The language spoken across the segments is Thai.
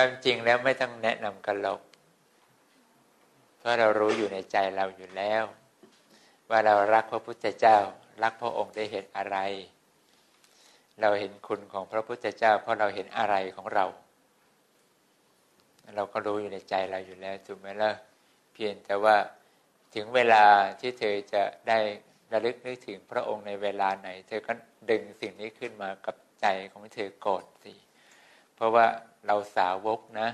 ความจริงแล้วไม่ต้องแนะนำกันหรอกเพราะเรารู้อยู่ในใจเราอยู่แล้ว ว่าเรารักพระพุทธเจ้า รักพระองค์ได้เห็นอะไร เราเห็นคุณของพระพุทธเจ้า เพราะเราเห็นอะไรของเรา เราก็รู้อยู่ในใจเราอยู่แล้วถูกไหมล่ะเพียงแต่ว่าถึงเวลาที่เธอจะได้ระลึกนึกถึงพระองค์ในเวลาไหน เธอก็ดึงสิ่งนี้ขึ้นมากับใจของเธอโก่อนสิ เพราะว่าเราสาวกนะ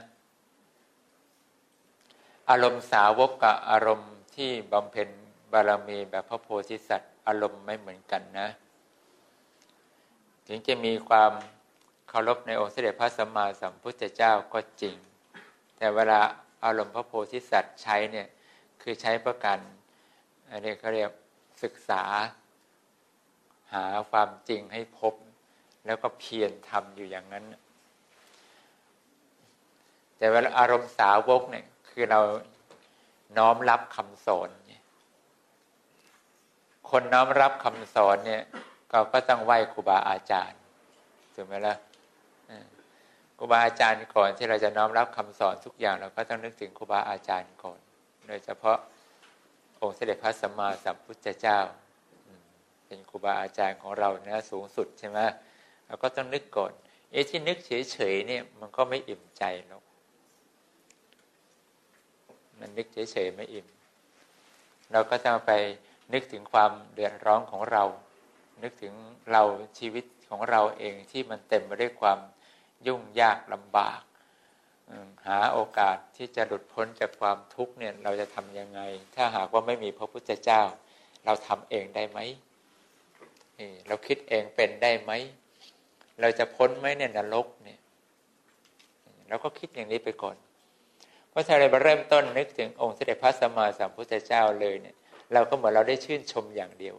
อารมณ์สาวกกับอารมณ์ที่บำเพ็ญบารมีแบบพระโพธิสัตว์ อารมณ์ไม่เหมือนกันนะ ถึงจะมีความเคารพในองค์เสด็จพระสัมมาสัมพุทธเจ้าก็จริง แต่เวลาอารมณ์พระโพธิสัตว์ใช้เนี่ยคือใช้ประกันอันนี้เขาเรียกศึกษา หาความจริงให้พบ แล้วก็เพียรทำอยู่อย่างนั้น แต่วลาอารมณ์สาวกเนี่ย คือเราน้อมรับคำสอนคนน้อมรับคำสอนเนี่ย ก็ก็ต้องไหว้ครูบาอาจารย์ถูกไหมล่ะครูบาอาจารย์ก่อนที่เราจะน้อมรับคำสอนทุกอย่างเราก็ต้องนึกถึงครูบาอาจารย์ก่อน โดยเฉพาะองค์เสด็จพระสัมมาสัมพุทธเจ้า เป็นครูบาอาจารย์ของเราเนะสูงสุดใช่ไหมเราก็ต้องนึกก่อน เอ๊ะที่นึกเฉยๆเนี่ย มันก็ไม่อิ่มใจหรอก มันนึกเฉยๆไม่อิ่ม เราก็ต้องไปนึกถึงความเดือดร้อนของเรา นึกถึงเราชีวิตของเราเองที่มันเต็มไปด้วยความยุ่งยากลำบาก หาโอกาสที่จะหลุดพ้นจากความทุกข์เนี่ยเราจะทำยังไง ถ้าหากว่าไม่มีพระพุทธเจ้า เราทำเองได้ไหมเราคิดเองเป็นได้ไหม เราจะพ้นไหมในนรกเนี่ยเราก็คิดอย่างนี้ไปก่อน เพราะถ้าเราเริ่มต้นนึกถึงองค์เสด็จพระสัมมาสัมพุทธเจ้าเลยเนี่ย เราก็เหมือนเราได้ชื่นชมอย่างเดียว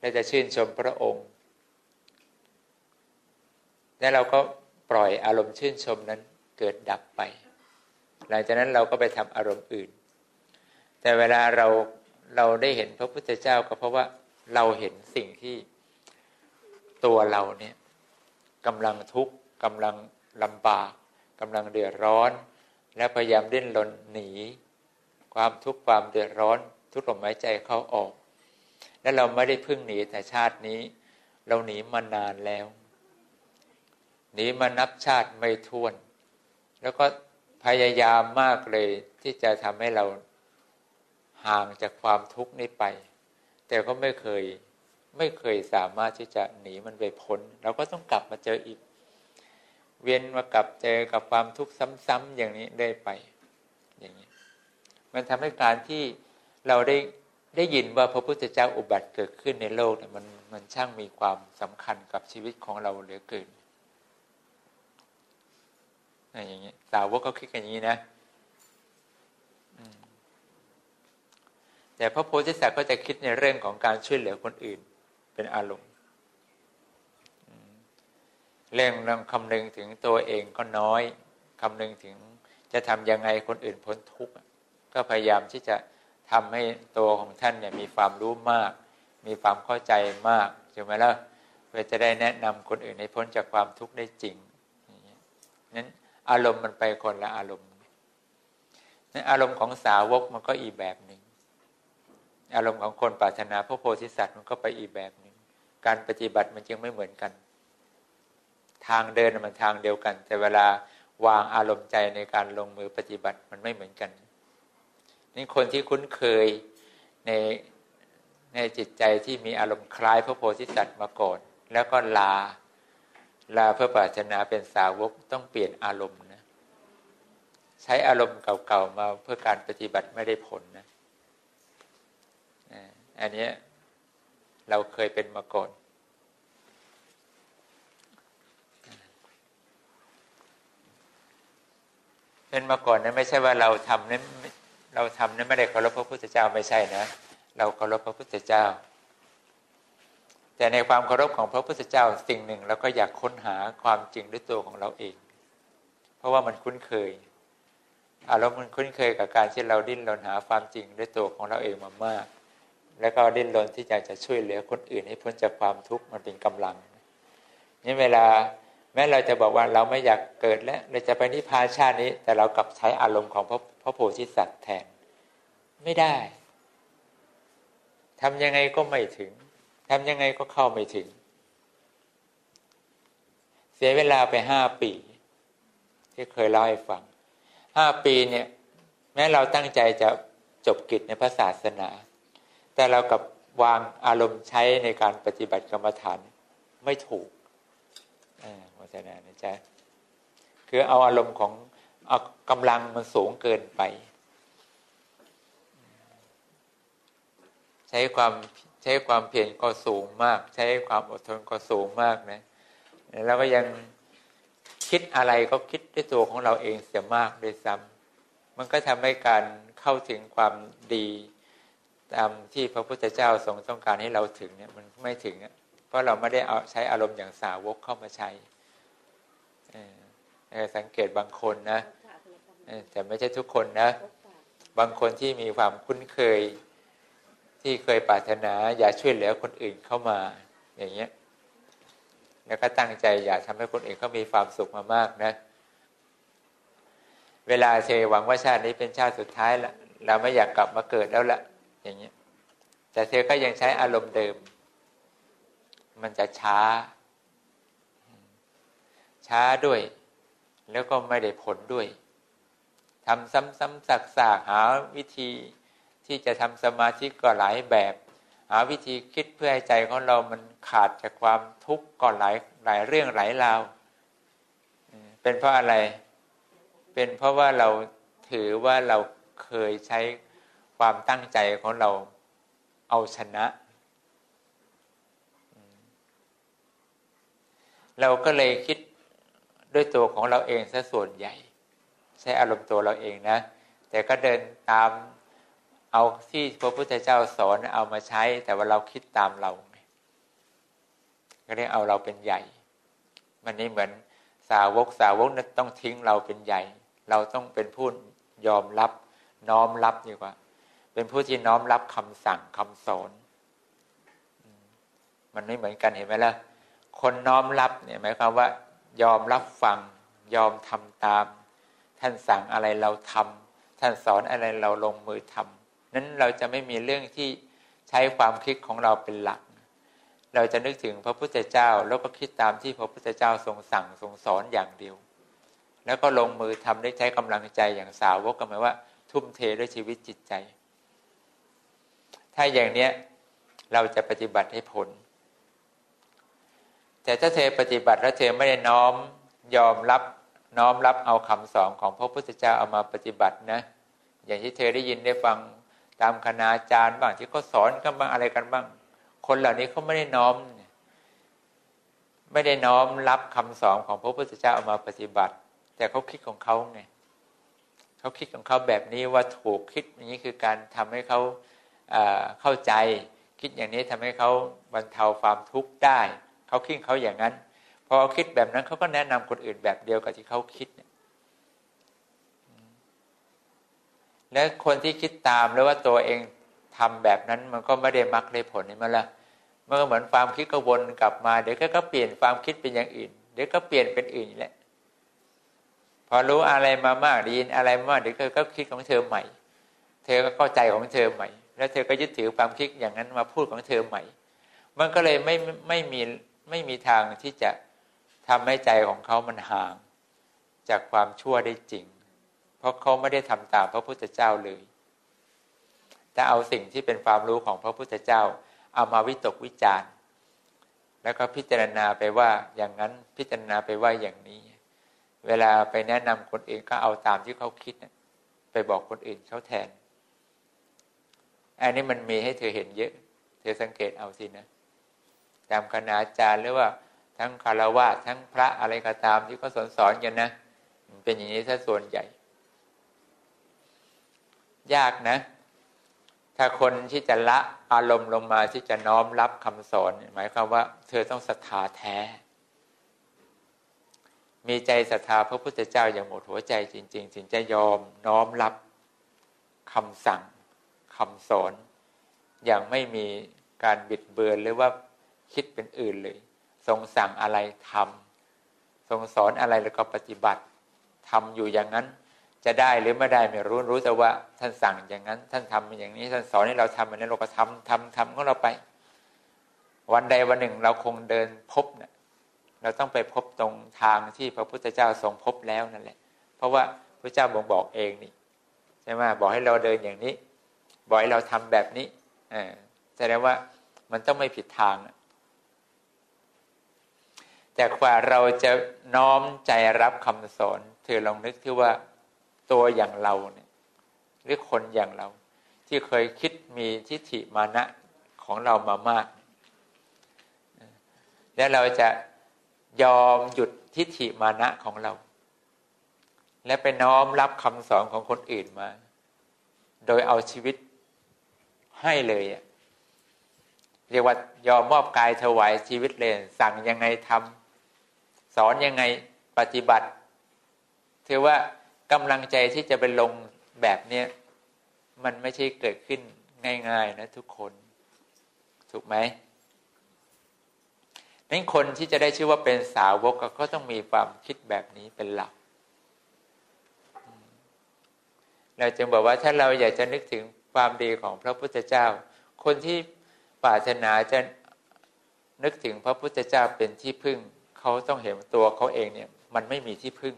เราจะชื่นชมพระองค์ แล้วเราก็ปล่อยอารมณ์ชื่นชมนั้นเกิดดับไป หลังจากนั้นเราก็ไปทำอารมณ์อื่น แต่เวลาเราเราได้เห็นพระพุทธเจ้าก็เพราะว่าเราเห็นสิ่งที่ตัวเราเนี่ยกำลังทุกข์กำลังลำบากกำลังเดือดร้อน และพยายามดิ้นรนหนี ความทุกข์ความเดือดร้อน ทุกลมหายใจเข้าออก และเราไม่ได้พึ่งหนีแต่ชาตินี้ เราหนีมานานแล้ว หนีมานับชาติไม่ท้วน แล้วก็พยายามมากเลยที่จะทำให้เราห่างจากความทุกข์นี้ไป แต่ก็ไม่เคยไม่เคยสามารถที่จะหนีมันไปพ้น เราก็ต้องกลับมาเจออีก เวียนมากลับเจอกับความทุกข์ซ้ำๆอย่างนี้ได้ไป อย่างนี้ มันทำให้การที่เราได้ได้ยินว่าพระพุทธเจ้าอุบัติเกิดขึ้นในโลกเนี่ยมันมันช่างมีความสำคัญกับชีวิตของเราเหลือเกินอย่างนี้สาวกเขาคิดกันอย่างนี้นะแต่พระโพธิสัตว์ก็จะคิดในเรื่องของการช่วยเหลือคนอื่นเป็นอารมณ์ เรื่องนำคำนึงถึงตัวเองก็น้อยคำนึงถึงจะทำยังไงคนอื่นพ้นทุกข์ก็พยายามที่จะทำให้ตัวของท่านเนี่ยมีความรู้มาก มีความเข้าใจมากใช่ไหมล่ะเพื่อจะได้แนะนำคนอื่นให้พ้นจากความทุกข์ได้จริงนั้นอารมณ์มันไปคนละอารมณ์นั้นอารมณ์ของสาวกมันก็อีกแบบหนึ่งอารมณ์ของคนปรารถนาพระโพธิสัตว์มันก็ไปอีกแบบหนึ่งการปฏิบัติมันจึงไม่เหมือนกัน ทางเดินมันทางเดียวกัน แต่เวลาวางอารมณ์ใจในการลงมือปฏิบัติมันไม่เหมือนกัน นี่คนที่คุ้นเคยในในจิตใจที่มีอารมณ์คล้ายพระโพธิสัตว์มาก่อนแล้วก็ลา ลาเพื่อปรารถนาเป็นสาวกต้องเปลี่ยนอารมณ์นะ ใช้อารมณ์เก่าๆมาเพื่อการปฏิบัติไม่ได้ผลนะอันนี้เราเคยเป็นมาก่อน เป็นมาก่อนนะไม่ใช่ว่าเราทำนั้นเราทำนั้นไม่ได้เคารพพระพุทธเจ้าไม่ใช่นะ เราเคารพพระพุทธเจ้า แต่ในความเคารพของพระพุทธเจ้าสิ่งหนึ่งเราก็อยากค้นหาความจริงด้วยตัวของเราเอง เพราะว่ามันคุ้นเคยอารมณ์มันคุ้นเคยกับการที่เราดิ้นรนหาความจริงด้วยตัวของเราเองมามาก แล้วก็ดิ้นรนที่อยากจะช่วยเหลือคนอื่นให้พ้นจากความทุกข์มันเป็นกำลังนี่เวลา แม้เราจะบอกว่าเราไม่อยากเกิดแล้วเราจะไปนิพพานชาตินี้ แต่เรากลับใช้อารมณ์ของพระพระโพธิสัตว์แทน ไม่ได้ทำยังไงก็ไม่ถึงทำยังไงก็เข้าไม่ถึง เสียเวลาไปห้าปี ที่เคยเล่าให้ฟังห้าปีเนี่ย แม้เราตั้งใจจะจบกิจในพระศาสนา แต่เรากับวางอารมณ์ใช้ในการปฏิบัติกรรมฐานไม่ถูกอ โฆษณานะจ๊ะคือเอาอารมณ์ของเอากำลังมันสูงเกินไป ใช้ความใช้ความเพียรก็สูงมาก ใช้ความอดทนก็สูงมากนะแล้วก็ยังคิดอะไรก็คิดด้วยตัวของเราเองเสียมากด้วยซ้ำมันก็ทำให้การเข้าถึงความดีตามที่พระพุทธเจ้าทรงต้องการให้เราถึงเนี่ยมันไม่ถึง เพราะเราไม่ได้เอาใช้อารมณ์อย่างสาวกเข้ามาใช้ สังเกตบางคนนะแต่ไม่ใช่ทุกคนนะ บางคนที่มีความคุ้นเคยที่เคยปรารถนาอยากช่วยเหลือคนอื่นเข้ามาอย่างเงี้ยแล้วก็ตั้งใจอยากทำให้คนอื่นเขามีความสุขมามากนะ เวลาเชหวังว่าชาตินี้เป็นชาติสุดท้ายละเราไม่อยากกลับมาเกิดแล้วละอย่างเงี้ยแต่เธอก็ยังใช้อารมณ์เดิม มันจะช้า ช้าด้วย แล้วก็ไม่ได้ผลด้วยทำซ้ำๆสักๆหาวิธีที่จะทำสมาธิก็หลายแบบ หาวิธีคิดเพื่อให้ใจของเรามันขาดจากความทุกข์ก็หลายหลายเรื่องหลายราวเป็นเพราะอะไร เป็นเพราะว่าเราถือว่าเราเคยใช้ความตั้งใจของเราเอาชนะ เราก็เลยคิด ด้วยตัวของเราเองซะส่วนใหญ่ ใช้อารมณ์ตัวเราเองนะ แต่ก็เดินตามเอาที่พระพุทธเจ้าสอนเอามาใช้ แต่ว่าเราคิดตามเราก็เรียกเอาเราเป็นใหญ่ มันนี่เหมือนสาวกสาวกนั้นต้องทิ้งเราเป็นใหญ่ เราต้องเป็นผู้ยอมรับน้อมรับดีกว่า เป็นผู้ที่น้อมรับคำสั่งคำสอนมันไม่เหมือนกันเห็นไหมล่ะคนน้อมรับเนี่ยหมายความว่า ยอมรับฟัง ยอมทำตาม ท่านสั่งอะไรเราทำท่านสอนอะไรเราลงมือทำนั้นเราจะไม่มีเรื่องที่ใช้ความคิดของเราเป็นหลัก เราจะนึกถึงพระพุทธเจ้าแล้วก็คิดตามที่พระพุทธเจ้าทรงสั่งทรงสอนอย่างเดียว แล้วก็ลงมือทำได้ใช้กำลังใจอย่างสาวกก็หมายว่า ทุ่มเทด้วยชีวิตจิตใจ ถ้าอย่างเนี้ยเราจะปฏิบัติให้ผล แต่ถ้าเธอปฏิบัติแล้วเธอไม่ได้น้อมยอมรับน้อมรับเอาคำสอนของพระพุทธเจ้าเอามาปฏิบัตินะ อย่างที่เธอได้ยินได้ฟังตามคณาจารย์บ้างที่เขาสอนกันบ้างอะไรกันบ้าง คนเหล่านี้เขาไม่ได้น้อม ไม่ได้น้อมรับคำสอนของพระพุทธเจ้าเอามาปฏิบัติ แต่เขาคิดของเขาไงเขาคิดของเขาแบบนี้ว่าถูกคิดอย่างนี้คือการทำให้เขาเข้าใจ คิดอย่างนี้ทำให้เขาบรรเทาความทุกข์ได้ เขาคิดเขาอย่างนั้น พอคิดแบบนั้นเขาก็แนะนำคนอื่นแบบเดียวกับที่เขาคิดและคนที่คิดตามแล้วว่าตัวเองทำแบบนั้นมันก็ไม่ได้มักได้ผลนี่มันละมันก็เหมือนความคิดก็วนกลับมา เดี๋ยวก็เปลี่ยนความคิดเป็นอย่างอื่น เดี๋ยวก็เปลี่ยนเป็นอื่นแหละ พอรู้อะไรมามากดีนอะไรมากเดี๋ยวก็คิดของเธอใหม่ เธอก็เข้าใจของเธอใหม่ แล้วเธอก็ยึดถือความคิดอย่างนั้นมาพูดของเธอใหม่ มันก็เลยไม่ไม่มี ไม่มีทางที่จะทำให้ใจของเขามันห่าง จากความชั่วได้จริง เพราะเขาไม่ได้ทำตามพระพุทธเจ้าเลยแต่เอาสิ่งที่เป็นความรู้ของพระพุทธเจ้า เอามาวิตกวิจารณ์ แล้วก็พิจารณาไปว่าอย่างนั้นพิจารณาไปว่าอย่างนี้ เวลาไปแนะนำคนอื่นก็เอาตามที่เขาคิดไปบอกคนอื่นเขาแทน อันนี้มันมีให้เธอเห็นเยอะ เธอสังเกตเอาสินะ ตามคณาจารย์หรือว่าทั้งคารวะทั้งพระอะไรก็ตามที่เขาสอนสอนกันนะมันเป็นอย่างนี้ซะส่วนใหญ่ ยากนะ ถ้าคนที่จะละอารมณ์ลงมาที่จะน้อมรับคำสอน หมายความว่า เธอต้องศรัทธาแท้ มีใจศรัทธาพระพุทธเจ้าอย่างหมดหัวใจจริง ๆ ถึงจะยอมน้อมรับคำสั่งคำสอน อย่างไม่มีการบิดเบือนหรือว่า คิดเป็นอื่นเลย ทรงสั่งอะไรททรงสอนอะไรแล้วก็ปฏิบัติทำอยู่อย่างนั้นจะได้หรือไม่ได้ไม่รู้รู้แต่ว่าท่านสั่งอย่างนั้น ท่านทำอย่างนี้ ท่านสอนให้เราทำอย่างนี้เราก็ทำทำทำของเราไป วันใดวันหนึ่งเราคงเดินพบเนะเราต้องไปพบตรงทางที่พระพุทธเจ้าทรงพบแล้วนั่นแหละ เพราะว่าพระเจ้าบอกบอกเองนี่ใช่ไหมบอกให้เราเดินอย่างนี้ บอกให้เราทำแบบนี้อ่าแสดงว่ามันต้องไม่ผิดทาง แต่กว่าเราจะน้อมใจรับคำสอน เธอลองนึกที่ว่าตัวอย่างเราเนี่ยหรือคนอย่างเรา ที่เคยคิดมีทิฏฐิมานะของเรามามาก แล้วเราจะยอมหยุดทิฏฐิมานะของเรา และไปน้อมรับคำสอนของคนอื่นมา โดยเอาชีวิตให้เลยอะเรียกว่ายอมมอบกายถวายชีวิตเลยสั่งยังไงทำ สอนยังไงปฏิบัติถือว่ากำลังใจที่จะไปลงแบบเนี้ยมันไม่ใช่เกิดขึ้นง่ายๆนะทุกคน ถูกไหมนั้นคนที่จะได้ชื่อว่าเป็นสาวกก็ต้องมีความคิดแบบนี้เป็นหลัก เราจึงบอกว่าถ้าเราอยากจะนึกถึงความดีของพระพุทธเจ้า คนที่ปรารถนาจะนึกถึงพระพุทธเจ้าเป็นที่พึ่ง เขาต้องเห็นตัวเขาเองเนี่ย มันไม่มีที่พึ่ง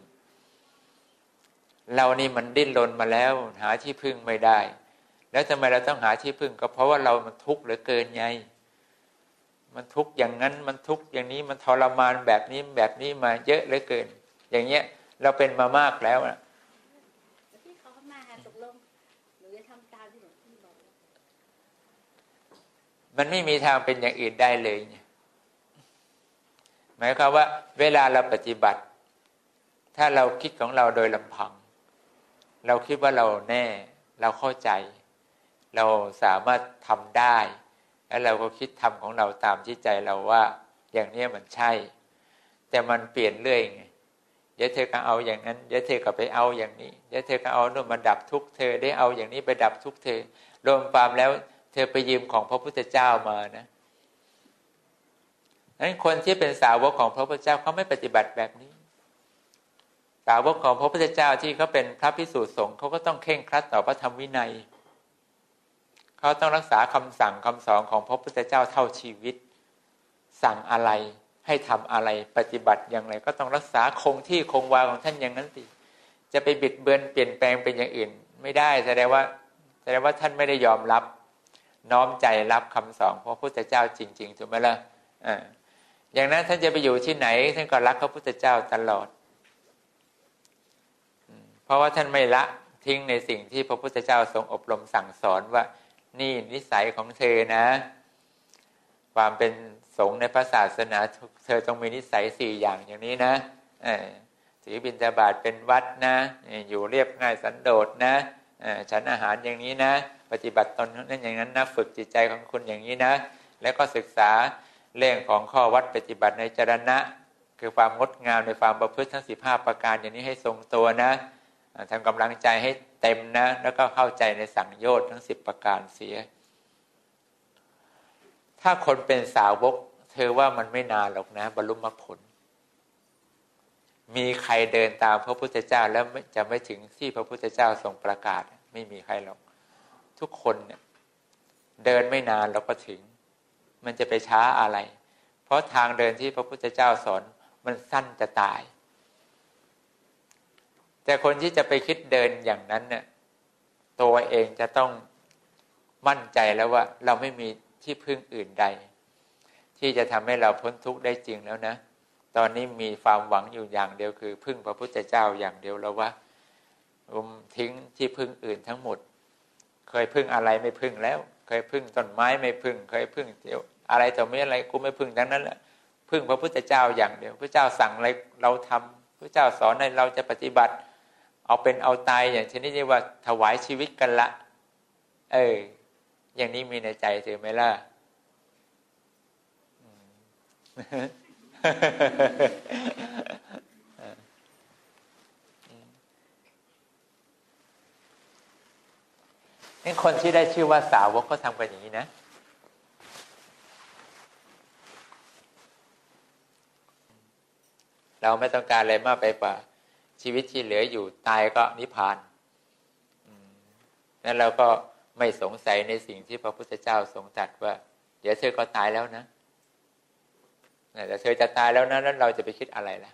เรานี่มันดิ้นรนมาแล้ว หาที่พึ่งไม่ได้ แล้วทำไมเราต้องหาที่พึ่ง ก็เพราะว่าเรามันทุกข์เหลือเกินไงมันทุกข์อย่างนั้นมันทุกข์อย่างนี้มันทรมานแบบนี้แบบนี้มาเยอะเหลือเกิน อย่างเงี้ย เราเป็นมามากแล้วนะที่เขามาตกลงหนูจะทำตามที่หลวงพี่บอกมันไม่มีทางเป็นอย่างอื่นได้เลยเนี่ย หมายความว่า เวลาเราปฏิบัติ ถ้าเราคิดของเราโดยลำพัง เราคิดว่าเราแน่ เราเข้าใจ เราสามารถทำได้ แล้วเราก็คิดทำของเราตามที่ใจเราว่า อย่างนี้มันใช่ แต่มันเปลี่ยนเรื่อยไงเดี๋ยวเธอก็เอาอย่างนั้นเดี๋ยวเธอก็ไปเอาอย่างนี้เดี๋ยวเธอก็เอาโน่นมาดับทุกเธอได้เอาอย่างนี้ไปดับทุกเธอรวมความแล้ว เธอไปยืมของพระพุทธเจ้ามานะ นั้นคนที่เป็นสาวกของพระพุทธเจ้าเขาไม่ปฏิบัติแบบนี้ สาวกของพระพุทธเจ้าที่เขาเป็นพระพิสุสงฆ์เขาก็ต้องเข่งครัดต่อพระธรรมวินัยเขาต้องรักษาคำสั่งคำสอนของพระพุทธเจ้าเท่าชีวิต สั่งอะไรให้ทำอะไรปฏิบัติอย่างไร ก็ต้องรักษาคงที่คงวาของท่านอย่างนั้นสิจะไปบิดเบือนเปลี่ยนแปลงเป็นอย่างอื่น ไม่ได้แสดงว่าแสดงว่าท่านไม่ได้ยอมรับ น้อมใจรับคำสอนพระพุทธเจ้าจริง ๆ ถูกไหมล่ะอ่า อย่างนั้นท่านจะไปอยู่ที่ไหน ท่านก็รักพระพุทธเจ้าตลอด เพราะว่าท่านไม่ละทิ้งในสิ่งที่พระพุทธเจ้าทรงอบรมสั่งสอนว่า นี่นิสัยของเธอนะ ความเป็นสงฆ์ในพระศาสนา เธอต้องมีนิสัยสี่อย่างอย่างนี้นะถือบิณฑบาตเป็นวัดนะ อยู่เรียบง่ายสันโดษนะฉันอาหารอย่างนี้นะ ปฏิบัติตนนั้นอย่างนั้นนะ ฝึกจิตใจของคุณอย่างนี้นะ แล้วก็ศึกษา เรื่องของข้อวัดปฏิบัติในจรณะ คือความงดงามในความประพฤติทั้งสิบห้าประการอย่างนี้ให้ทรงตัวนะทำกำลังใจให้เต็มนะ แล้วก็เข้าใจในสังโยชน์ทั้งสิบประการเสีย ถ้าคนเป็นสาวก เธอว่ามันไม่นานหรอกนะ บรรลุมรรคผล มีใครเดินตามพระพุทธเจ้าแล้วจะไม่ถึงที่พระพุทธเจ้าทรงประกาศ ไม่มีใครหรอก ทุกคนเนี่ยเดินไม่นานเราก็ถึง มันจะไปช้าอะไร เพราะทางเดินที่พระพุทธเจ้าสอนมันสั้นจะตาย แต่คนที่จะไปคิดเดินอย่างนั้นเนี่ยตัวเองจะต้องมั่นใจแล้วว่า เราไม่มีที่พึ่งอื่นใด ที่จะทำให้เราพ้นทุกข์ได้จริงแล้วนะ ตอนนี้มีความหวังอยู่อย่างเดียวคือ พึ่งพระพุทธเจ้าอย่างเดียวแล้วว่าทิ้งที่พึ่งอื่นทั้งหมด เคยพึ่งอะไรไม่พึ่งแล้ว เคยพึ่งต้นไม้ไม่พึ่ง เคยพึ่งเดียว อะไรต่อไม่อะไรกูไม่พึ่งทั้งนั้นแหละพึ่งพระพุทธเจ้าอย่างเดียว พระเจ้าสั่งอะไรเราทำพระเจ้าสอนให้เราจะปฏิบัติ เอาเป็นเอาตายอย่างชนิดที่ว่าถวายชีวิตกันละ เออ อย่างนี้มีในใจถือไหมล่ะนี่คนที่ได้ชื่อว่าสาวกก็ทำกันอย่างนี้นะ เราไม่ต้องการอะไรมากไปกว่า ชีวิตที่เหลืออยู่ตายก็นิพพานนั้นเราก็ไม่สงสัยในสิ่งที่พระพุทธเจ้าทรงตรัสว่า เดี๋ยวเธอก็ตายแล้วนะแต่เธอจะตายแล้วนะแล้วเราจะไปคิดอะไรล่ะ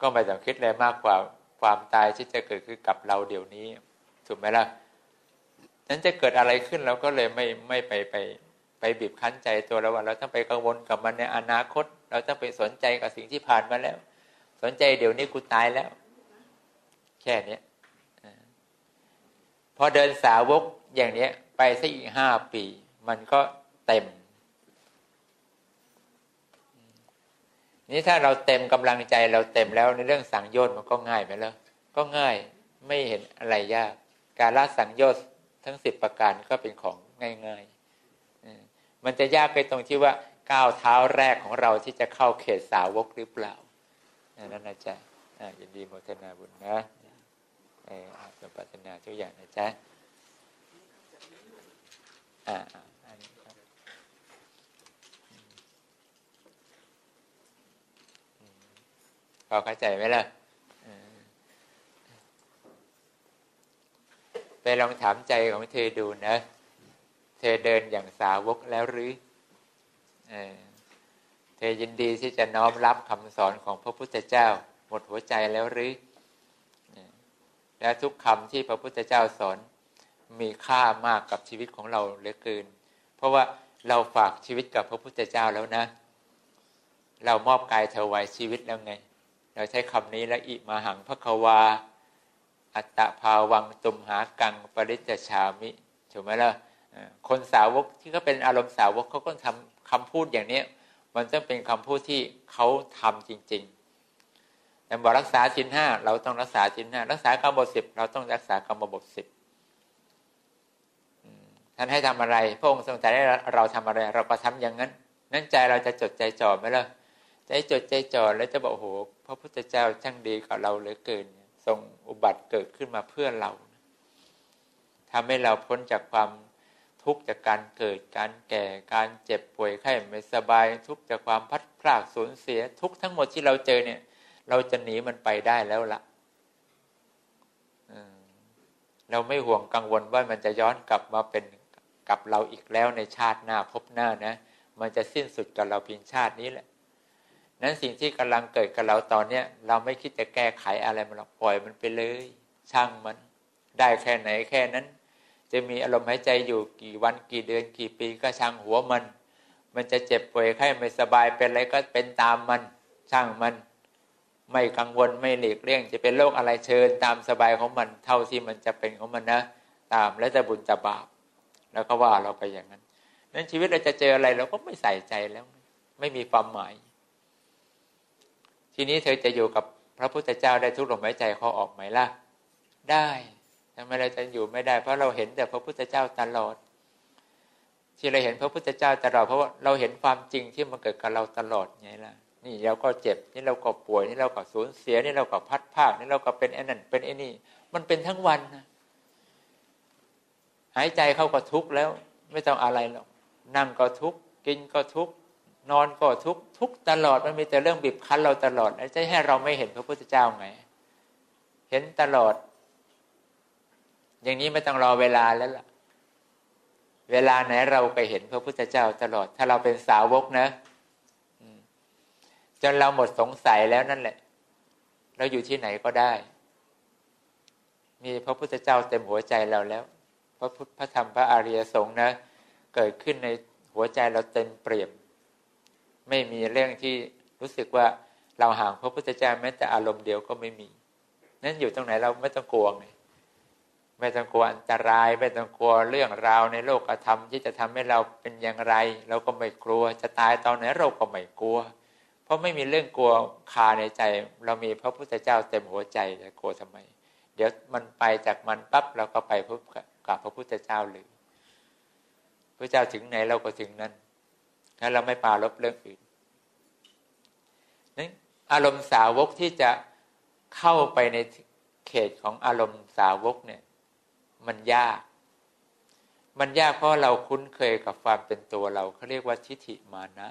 ก็ไม่ต้องคิดอะไรมากกว่าความตายที่จะเกิดขึ้นกับเราเดี๋ยวนี้ถูกไหมล่ะนั้นจะเกิดอะไรขึ้นเราก็เลยไม่ไม่ไปไปไปบีบคั้นใจตัวเราว่าเราต้องไปกังวลกับมันในอนาคต เราต้องไปสนใจกับสิ่งที่ผ่านมาแล้ว สนใจเดี๋ยวนี้กูตายแล้ว แค่นี้พอเดินสาวกอย่างเนี้ยไปสักอีกห้าปี มันก็เต็ม นี่ถ้าเราเต็มกำลังใจเราเต็มแล้วในเรื่องสังโยชน์มันก็ง่ายไหมล่ะก็ง่ายไม่เห็นอะไรยาก การละสังโยชน์ทั้งสิบประการก็เป็นของง่ายๆมันจะยากไปตรงที่ว่า ก้าวเท้าแรกของเราที่จะเข้าเขตสาวกหรือเปล่านั่นนะจ๊ะยินดีโมทนาบุญนะเออสมปัตนาทุกอย่างนะจ๊ะอ่าอันนี้ครับพอเข้าใจไหมล่ะไปลองถามใจของเธอดูนะ เธอเดินอย่างสาวกแล้วหรือ เเธอยินดีที่จะน้อมรับคำสอนของพระพุทธเจ้า หมดหัวใจแล้วหรือ และทุกคำที่พระพุทธเจ้าสอนมีค่ามากกับชีวิตของเราเหลือเกิน เพราะว่าเราฝากชีวิตกับพระพุทธเจ้าแล้วนะ เรามอบกายเถวายชีวิตแล้วไง เราใช้คำนี้แล้วอิมาหังพระควา อัตตภาวังตุมหากังปริจชามิถูกไหมล่ะคนสาวกที่เขาเป็นอารมณ์สาวกเขาก็ทำ คำพูดอย่างนี้มันต้องเป็นคำพูดที่เขาทำจริงๆแต่บอกรักษาสินห้าเราต้องรักษาสินห้ารักษากรรมบทสิบเราต้องรักษากรรมบทสิบท่านให้ทำอะไร พระองค์ทรงแต่ให้เราทำอะไร เราก็ทำอย่างนั้น นั้นใจเราจะจดใจจ่อไหมล่ะใจจดใจจ่อแล้วจะบอกโอ้โหพระพุทธเจ้าช่างดีกับเราเหลือเกินทรงอุบัติเกิดขึ้นมาเพื่อเราทำให้เราพ้นจากความ ทุกข์จากการเกิดการแก่การเจ็บป่วยไข้ไม่สบาย ทุกข์จากความพัดพลาดสูญเสีย ทุกทั้งหมดที่เราเจอเนี่ย เราจะหนีมันไปได้แล้วละเราไม่ห่วงกังวลว่ามันจะย้อนกลับมาเป็นกับเราอีกแล้วในชาติหน้าพบหน้านะ มันจะสิ้นสุดกับเราเพียงชาตินี้แหละ นั้นสิ่งที่กำลังเกิดกับเราตอนเนี้ยเราไม่คิดจะแก้ไขอะไรมันหรอกปล่อยมันไปเลย ช่างมัน ได้แค่ไหนแค่นั้น จะมีอารมณ์หายใจอยู่กี่วันกี่เดือนกี่ปีก็ช่างหัวมัน มันจะเจ็บป่วยไข้ไม่สบายเป็นอะไรก็เป็นตามมันช่างมัน ไม่กังวลไม่หลีกเลี่ยง จะเป็นโรคอะไรเชิญตามสบายของมันเท่าที่มันจะเป็นของมันนะ ตามแล้วจะบุญจะบาปแล้วก็ว่าเราไปอย่างนั้นนั้นชีวิตเราจะเจออะไรเราก็ไม่ใส่ใจแล้ว ไม่มีความหมาย ทีนี้เธอจะอยู่กับพระพุทธเจ้าได้ทุกลมหายใจเขาออกไหมล่ะ ได้ ทำไมเราจะอยู่ไม่ได้ เพราะเราเห็นแต่พระพุทธเจ้าตลอด ที่เราเห็นพระพุทธเจ้าตลอดเพราะว่าเราเห็นความจริงที่มันเกิดกับเราตลอดไงล่ะนี่เราก็เจ็บนี่เราก็ป่วยนี่เราก็สูญเสียนี่เราก็พัดภาคนี่เราก็เป็นไอ้นั่นเป็นไอ้นี่ มันเป็นทั้งวันนะหายใจเข้าก็ทุกข์แล้ว ไม่ต้องอะไรหรอกนั่งก็ทุกข์กินก็ทุกข์นอนก็ทุกข์ทุกตลอดมันมีแต่เรื่องบีบคั้นเราตลอดแล้วจะให้เราไม่เห็นพระพุทธเจ้าไง เห็นตลอด อย่างนี้ไม่ต้องรอเวลาแล้วล่ะ เวลาไหนเราไปเห็นพระพุทธเจ้าตลอด ถ้าเราเป็นสาวกนะจนเราหมดสงสัยแล้วนั่นแหละ เราอยู่ที่ไหนก็ได้ มีพระพุทธเจ้าเต็มหัวใจเราแล้ว พระพุทธพระธรรมพระอริยสงฆ์นะ เกิดขึ้นในหัวใจเราเต็มเปี่ยม ไม่มีเรื่องที่รู้สึกว่าเราห่างพระพุทธเจ้าแม้แต่อารมณ์เดียวก็ไม่มี นั้นอยู่ตรงไหนเราไม่ต้องกลัวไง ไม่ต้องกลัวอันตราย ไม่ต้องกลัวเรื่องราวในโลกธรรมที่จะทำให้เราเป็นอย่างไร เราก็ไม่กลัวจะตายตอนไหนเราก็ไม่กลัว เพราะไม่มีเรื่องกลัวคาในใจ เรามีพระพุทธเจ้าเต็มหัวใจจะกลัวทำไม เดี๋ยวมันไปจากมันปั๊บเราก็ไปพบกับพระพุทธเจ้าเลยพระเจ้าถึงไหนเราก็ถึงนั้นถ้าเราไม่ปาลบเรื่องอื่นนั้นอารมณ์สาวกที่จะเข้าไปในเขตของอารมณ์สาวกเนี่ย มันยาก มันยากเพราะเราคุ้นเคยกับความเป็นตัวเราเขาเรียกว่าทิฏฐิมานะ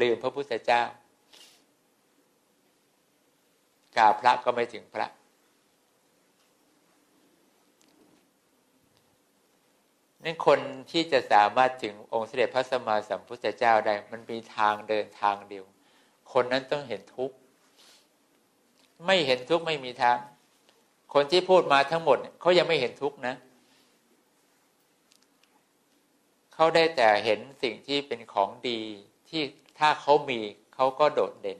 ลืมพระพุทธเจ้ากราบพระก็ไม่ถึงพระ นั่นคนที่จะสามารถถึงองค์เสด็จพระสัมมาสัมพุทธเจ้าได้ มันมีทางเดินทางเดียว คนนั้นต้องเห็นทุกข์ ไม่เห็นทุกข์ไม่มีทาง คนที่พูดมาทั้งหมดเขายังไม่เห็นทุกข์นะเขาได้แต่เห็นสิ่งที่เป็นของดีที่ถ้าเขามีเขาก็โดดเด่น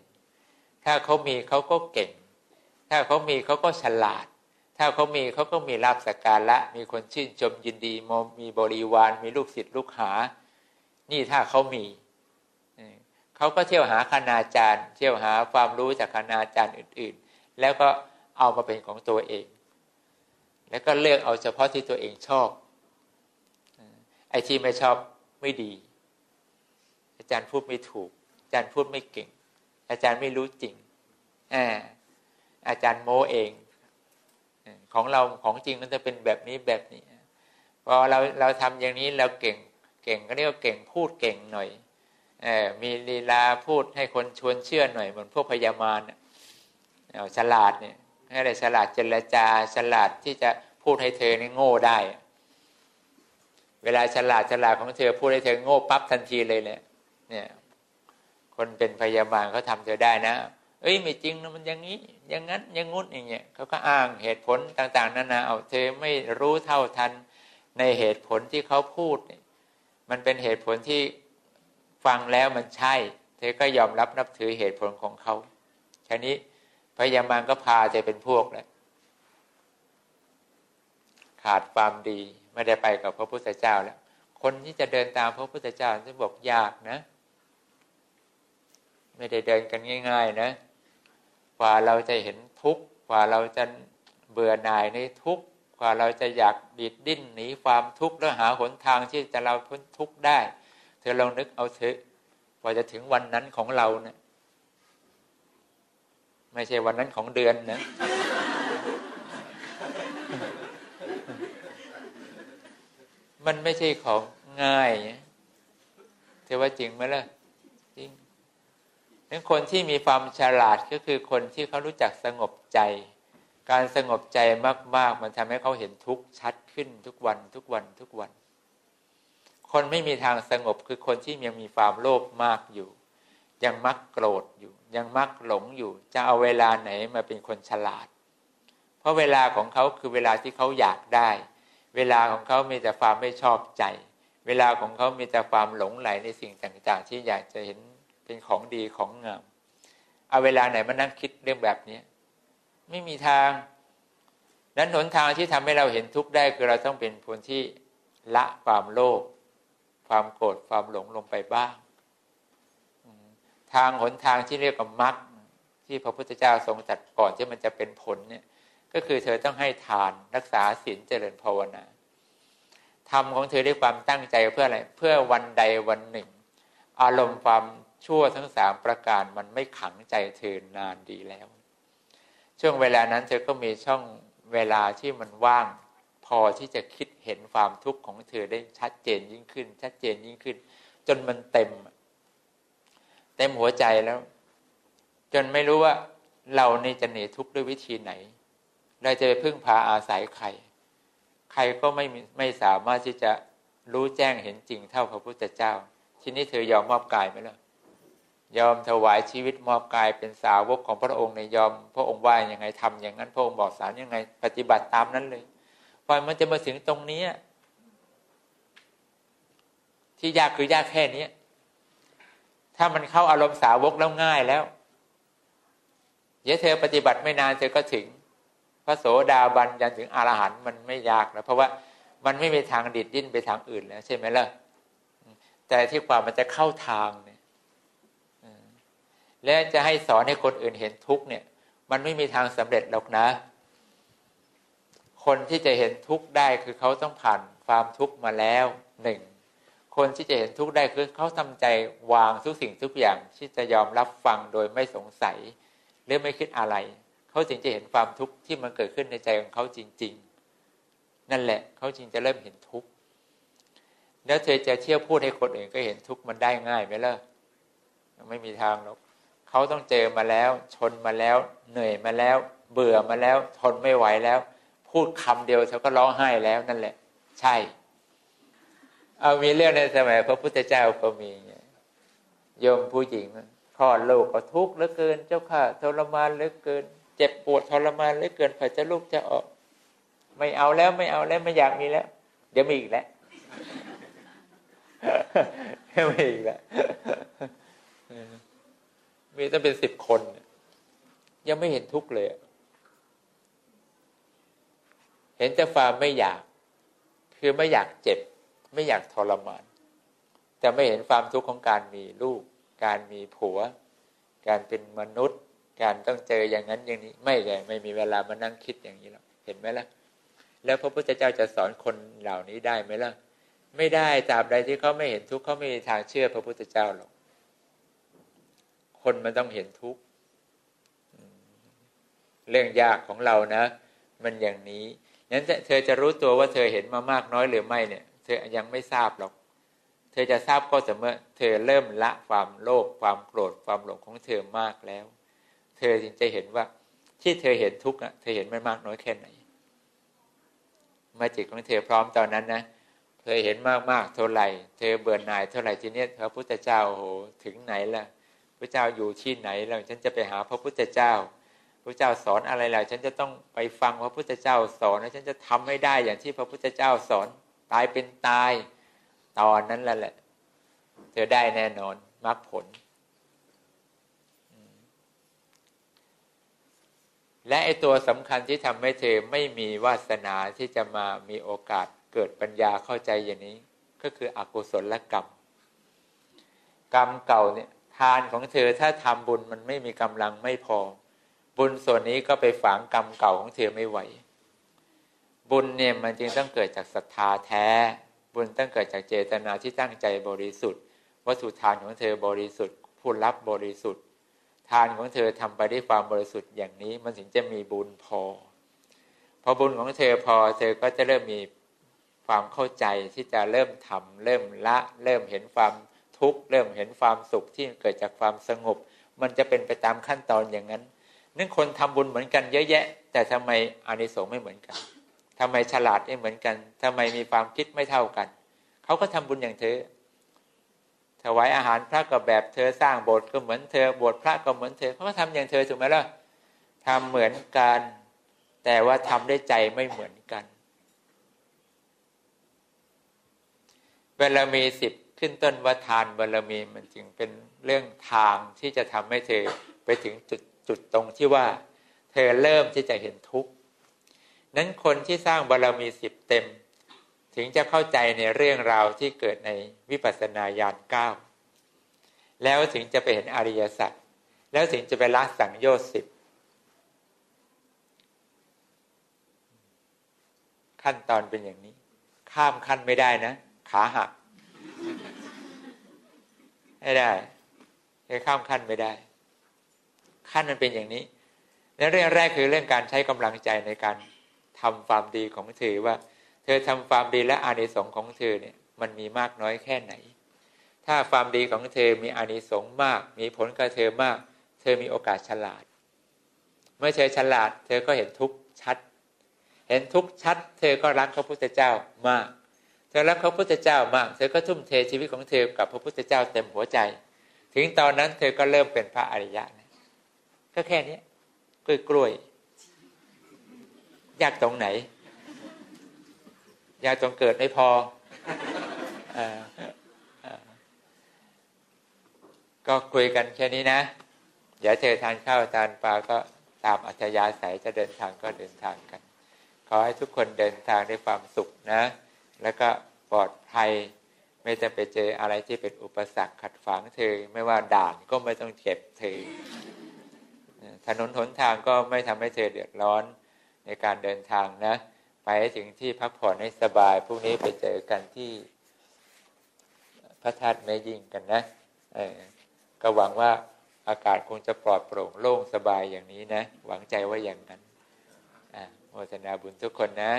ถ้าเขามีเขาก็เก่ง ถ้าเขามีเขาก็ฉลาด ถ้าเขามีเขาก็มีลาบสักการละ มีคนชื่นชมยินดีมีบริวาร มีลูกศิษย์ลูกหา นี่ถ้าเขามีเขาก็เที่ยวหาคณาจารย์ เที่ยวหาความรู้จากคณาจารย์อื่น ๆ แล้วก็ เอามาเป็นของตัวเอง แล้วก็เลือกเอาเฉพาะที่ตัวเองชอบ ไอ้ที่ไม่ชอบไม่ดี อาจารย์พูดไม่ถูก อาจารย์พูดไม่เก่ง อาจารย์ไม่รู้จริงอาจารย์โมเองของเราของจริงมันจะเป็นแบบนี้แบบนี้พอเราเราทำอย่างนี้เราเก่งเก่งก็เรียกว่าเก่งพูดเก่งหน่อยอมีลีลาพูดให้คนชวนเชื่อหน่อยเหมือนพวกพยามารฉลาดเนี่ย อะไรฉลาดเจรจาฉลาดที่จะพูดให้เธอนี่โง่ได้ เวลาฉลาดฉลาดของเธอพูดให้เธอโง่ปั๊บทันทีเลยเนี่ยเนี่ย คนเป็นพยาบาลเขาทำเธอได้นะเอ้ยไม่จริงนะมันอย่างนี้ อย่างนั้นอย่างงุ้นอย่างเงี้ยเขาก็อ้างเหตุผลต่าง ๆนานาเอาเธอไม่รู้เท่าทันในเหตุผลที่เขาพูดมันเป็นเหตุผลที่ฟังแล้วมันใช่ เธอก็ยอมรับนับถือเหตุผลของเขาทีนี้ พยามารก็พาเธอเป็นพวกแล้วขาดความดีไม่ได้ไปกับพระพุทธเจ้าแล้ว คนที่จะเดินตามพระพุทธเจ้าจะบอกยากนะ ไม่ได้เดินกันง่าย ๆ นะกว่าเราจะเห็นทุกข์กว่าเราจะเบื่อหน่ายในทุกข์กว่าเราจะอยากดิดดิ้นหนีความทุกข์แล้วหาหนทางที่จะเราพ้นทุกข์ได้ เธอลองนึกเอาเถอะกว่าจะถึงวันนั้นของเราเนะี่ย ไม่ใช่วันนั้นของเดือนนะ มันไม่ใช่ของง่ายเธอว่าจริงไหมล่ะนั้นคนที่มีความฉลาดก็คือคนที่เขารู้จักสงบใจ การสงบใจมาก ๆ มันทำให้เขาเห็นทุกข์ชัดขึ้นทุกวันทุกวันทุกวัน คนไม่มีทางสงบคือคนที่ยังมีความโลภมากอยู่ ยังมักโกรธอยู่ ยังมักหลงอยู่ จะเอาเวลาไหนมาเป็นคนฉลาด เพราะเวลาของเขาคือเวลาที่เขาอยากได้ เวลาของเขามีแต่ความไม่ชอบใจ เวลาของเขามีแต่ความหลงไหลในสิ่งต่างๆ ที่อยากจะเห็นเป็นของดีของงาม เอาเวลาไหนมานั่งคิดเรื่องแบบนี้ไม่มีทาง นั้นหนทางที่ทำให้เราเห็นทุกข์ได้คือเราต้องเป็นคนที่ละความโลภความโกรธความหลงลงไปบ้าง ทางหนทางที่เรียกว่ามรรคที่พระพุทธเจ้าทรงจัดก่อนที่มันจะเป็นผลเนี่ยก็คือเธอต้องให้ทานรักษาศีลเจริญภาวนาทำของเธอด้วยความตั้งใจเพื่ออะไรเพื่อวันใดวันหนึ่ง อารมณ์ความชั่วทั้งสามประการมันไม่ขังใจเธอนานดีแล้ว ช่วงเวลานั้นเธอก็มีช่องเวลาที่มันว่าง พอที่จะคิดเห็นความทุกข์ของเธอได้ชัดเจนยิ่งขึ้น ชัดเจนยิ่งขึ้น จนมันเต็ม เต็มหัวใจแล้ว จนไม่รู้ว่าเรานี่จะหนีทุกข์ด้วยวิธีไหน เราจะไปพึ่งพาอาศัยใคร ใครก็ไม่ไม่สามารถที่จะรู้แจ้งเห็นจริงเท่าพระพุทธเจ้า ทีนี้เธอยอมมอบกายไหมล่ะยอมถวายชีวิตมอบกายเป็นสาวกของพระองค์ในยอม พระองค์ว่าอย่างไงทำอย่างนั้น พระองค์บอกสารยังไง ปฏิบัติตามนั้นเลยพอมันจะมาถึงตรงนี้ที่ยากคือยากแค่นี้ ถ้ามันเข้าอารมณ์สาวกแล้วง่ายแล้วเดี๋ยวเธอปฏิบัติไม่นานเธอก็ถึง พระโสดาบันยันถึงอรหันต์มันไม่ยากแล้วเพราะว่ามันไม่มีทางดิดดิ้นไปทางอื่นแล้ว ใช่ไหมล่ะแต่ที่กว่ามันจะเข้าทางเนี่ยและจะให้สอนให้คนอื่นเห็นทุกเนี่ย มันไม่มีทางสำเร็จหรอกนะ คนที่จะเห็นทุกได้คือเขาต้องผ่านความทุกมาแล้วหนึ่ง คนที่จะเห็นทุกข์ได้คือเขาทำใจวางทุกสิ่งทุกอย่างที่จะยอมรับฟังโดยไม่สงสัย หรือไม่คิดอะไร เขาจึงจะเห็นความทุกข์ที่มันเกิดขึ้นในใจของเขาจริง ๆ นั่นแหละเขาจึงจะเริ่มเห็นทุกข์แล้วเธอจะเที่ยวพูดให้คนอื่นก็เห็นทุกข์มันได้ง่ายไหมล่ะไม่มีทางหรอกเขาต้องเจอมาแล้ว ชนมาแล้ว เหนื่อยมาแล้ว เบื่อมาแล้ว ทนไม่ไหวแล้ว พูดคำเดียวเธอก็ร้องไห้แล้วนั่นแหละ ใช่ เอามีเรื่องในสมัยพระพุทธเจ้าก็มีโยมผู้หญิงคลอดลูกก็ทุกข์เหลือเกิน เจ้าค่ะทรมานเหลือเกิน เจ็บปวดทรมานเหลือเกินพอจะลูกจะออก ไม่เอาแล้วไม่เอาแล้วไม่อยากมีแล้ว เดี๋ยวมีอีกแล้วไม่อีกแล้วมีต้งเป็นสิบคน ยังไม่เห็นทุกข์เลย เห็นแต่ความไม่อยาก คือไม่อยากเจ็บ ไม่อยากทรมาน แต่ไม่เห็นความทุกข์ของการมีลูก การมีผัว การเป็นมนุษย์ การต้องเจออย่างนั้นอย่างนี้ ไม่เลยไม่มีเวลามานั่งคิดอย่างนี้หรอกเห็นไหมล่ะ แล้วพระพุทธเจ้าจะสอนคนเหล่านี้ได้ไหมล่ะ ไม่ได้ตราบใดที่เขาไม่เห็นทุกข์เขาไม่มีทางเชื่อพระพุทธเจ้าหรอกคนมันต้องเห็นทุกข์เรื่องยากของเรานะ มันอย่างนี้นั้นเธอจะรู้ตัวว่าเธอเห็นมามากน้อยหรือไม่เนี่ย ธอยังไม่ทราบหรอก เธอจะทราบก็เสมอเธอเริ่มละความโลภความโกรธความหลงของเธอมากแล้ว เธอจึงจะเห็นว่าที่เธอเห็นทุกข์อะเธอเห็นมันมากน้อยแค่ไหน เมื่อจิตของเธอพร้อมตอนนั้นนะเธอเห็นมากมากเท่าไหร่ เธอเบื่อหน่ายเท่าไหร่ทีนี้พระพุทธเจ้าโอ้โหถึงไหนล่ะพระเจ้าอยู่ที่ไหนแล้วฉันจะไปหาพระพุทธเจ้าพระเจ้าสอนอะไรล้วฉันจะต้องไปฟังพระพุทธเจ้าสอนแล้วฉันจะทำให้ได้อย่างที่พระพุทธเจ้าสอน ตายเป็นตาย ตอนนั้นแหละ เธอได้แน่นอนมรรคผล และไอตัวสำคัญที่ทำให้เธอไม่มีวาสนาที่จะมามีโอกาสเกิดปัญญาเข้าใจอย่างนี้ ก็คืออกุศลกรรม กรรมเก่าเนี่ยทานของเธอถ้าทำบุญมันไม่มีกำลังไม่พอ บุญส่วนนี้ก็ไปฝังกรรมเก่าของเธอไม่ไหว บุญเนี่ยมันจึงต้องเกิดจากศรัทธาแท้ บุญต้องเกิดจากเจตนาที่ตั้งใจบริสุทธิ์ วัตถุทานของเธอบริสุทธิ์ ผู้รับบริสุทธิ์ ทานของเธอทำไปด้วยความบริสุทธิ์อย่างนี้มันถึงจะมีบุญพอ พอบุญของเธอพอเธอก็จะเริ่มมีความเข้าใจที่จะเริ่มทำเริ่มละเริ่มเห็นความทุกข์เริ่มเห็นความสุขที่เกิดจากความสงบ มันจะเป็นไปตามขั้นตอนอย่างนั้นนั่นคนทำบุญเหมือนกันเยอะแยะ แต่ทำไมอานิสงส์ไม่เหมือนกัน ทำไมฉลาดไม่เหมือนกันทำไมมีความคิดไม่เท่ากัน เขาก็ทำบุญอย่างเธอ ถวายอาหารพระก็แบบเธอสร้างโบสถ์ก็เหมือนเธอ บวชพระก็เหมือนเธอเขาก็ทำอย่างเธอถูกไหมล่ะทำเหมือนกัน แต่ว่าทำได้ใจไม่เหมือนกัน เวลามีสิบขึ้นต้นว่าทานบารมีมันจึงเป็นเรื่องทางที่จะทำให้เธอไปถึงจุดจุดตรงที่ว่า เธอเริ่มที่จะเห็นทุกข์ นั้นคนที่สร้างบารมีสิบเต็ม ถึงจะเข้าใจในเรื่องราวที่เกิดในวิปัสสนาญาณเก้าแล้วถึงจะไปเห็นอริยสัจแล้วถึงจะไปละสังโยชน์สิบขั้นตอนเป็นอย่างนี้ ข้ามขั้นไม่ได้นะ ขาหักไม่ได้จะข้ามขั้นไม่ได้ ขั้นมันเป็นอย่างนี้ และเรื่องแรกคือเรื่องการใช้กำลังใจในการ ทำความดีของเธอว่า เธอทำความดีและอานิสงส์ของเธอเนี่ยมันมีมากน้อยแค่ไหน ถ้าความดีของเธอมีอานิสงส์มาก มีผลกับเธอมาก เธอมีโอกาสฉลาด เมื่อเธอฉลาด เธอก็เห็นทุกชัด เห็นทุกชัด เธอก็รักพระพุทธเจ้ามาก เธอรักพระพุทธเจ้ามาก เธอก็ทุ่มเทชีวิตของเธอกับพระพุทธเจ้าเต็มหัวใจ ถึงตอนนั้นเธอก็เริ่มเป็นพระอริยะนะก็แค่นี้กล้วยกล้วย ยากตรงไหน ยากตรงเกิดไม่พอก็คุยกันแค่นี้นะ เดี๋ยวเธอทานข้าวทานปลาก็ตามอัธยาศัยจะเดินทางก็เดินทางกัน ขอให้ทุกคนเดินทางด้วยความสุขนะ แล้วก็ปลอดภัย ไม่จะไปเจออะไรที่เป็นอุปสรรคขัดขวางเธอ ไม่ว่าด่านก็ไม่ต้องเจ็บเธอถนนหนทางก็ไม่ทำให้เธอเดือดร้อน ในการเดินทางนะ ไปถึงที่พักผ่อนให้สบายพรุ่งนี้ไปเจอกันที่พระธาตุแม่ยิ่งกันนะก็หวังว่าอากาศคงจะปลอดโปร่งโล่งสบายอย่างนี้นะ หวังใจว่าอย่างนั้นโมทนาบุญทุกคนนะ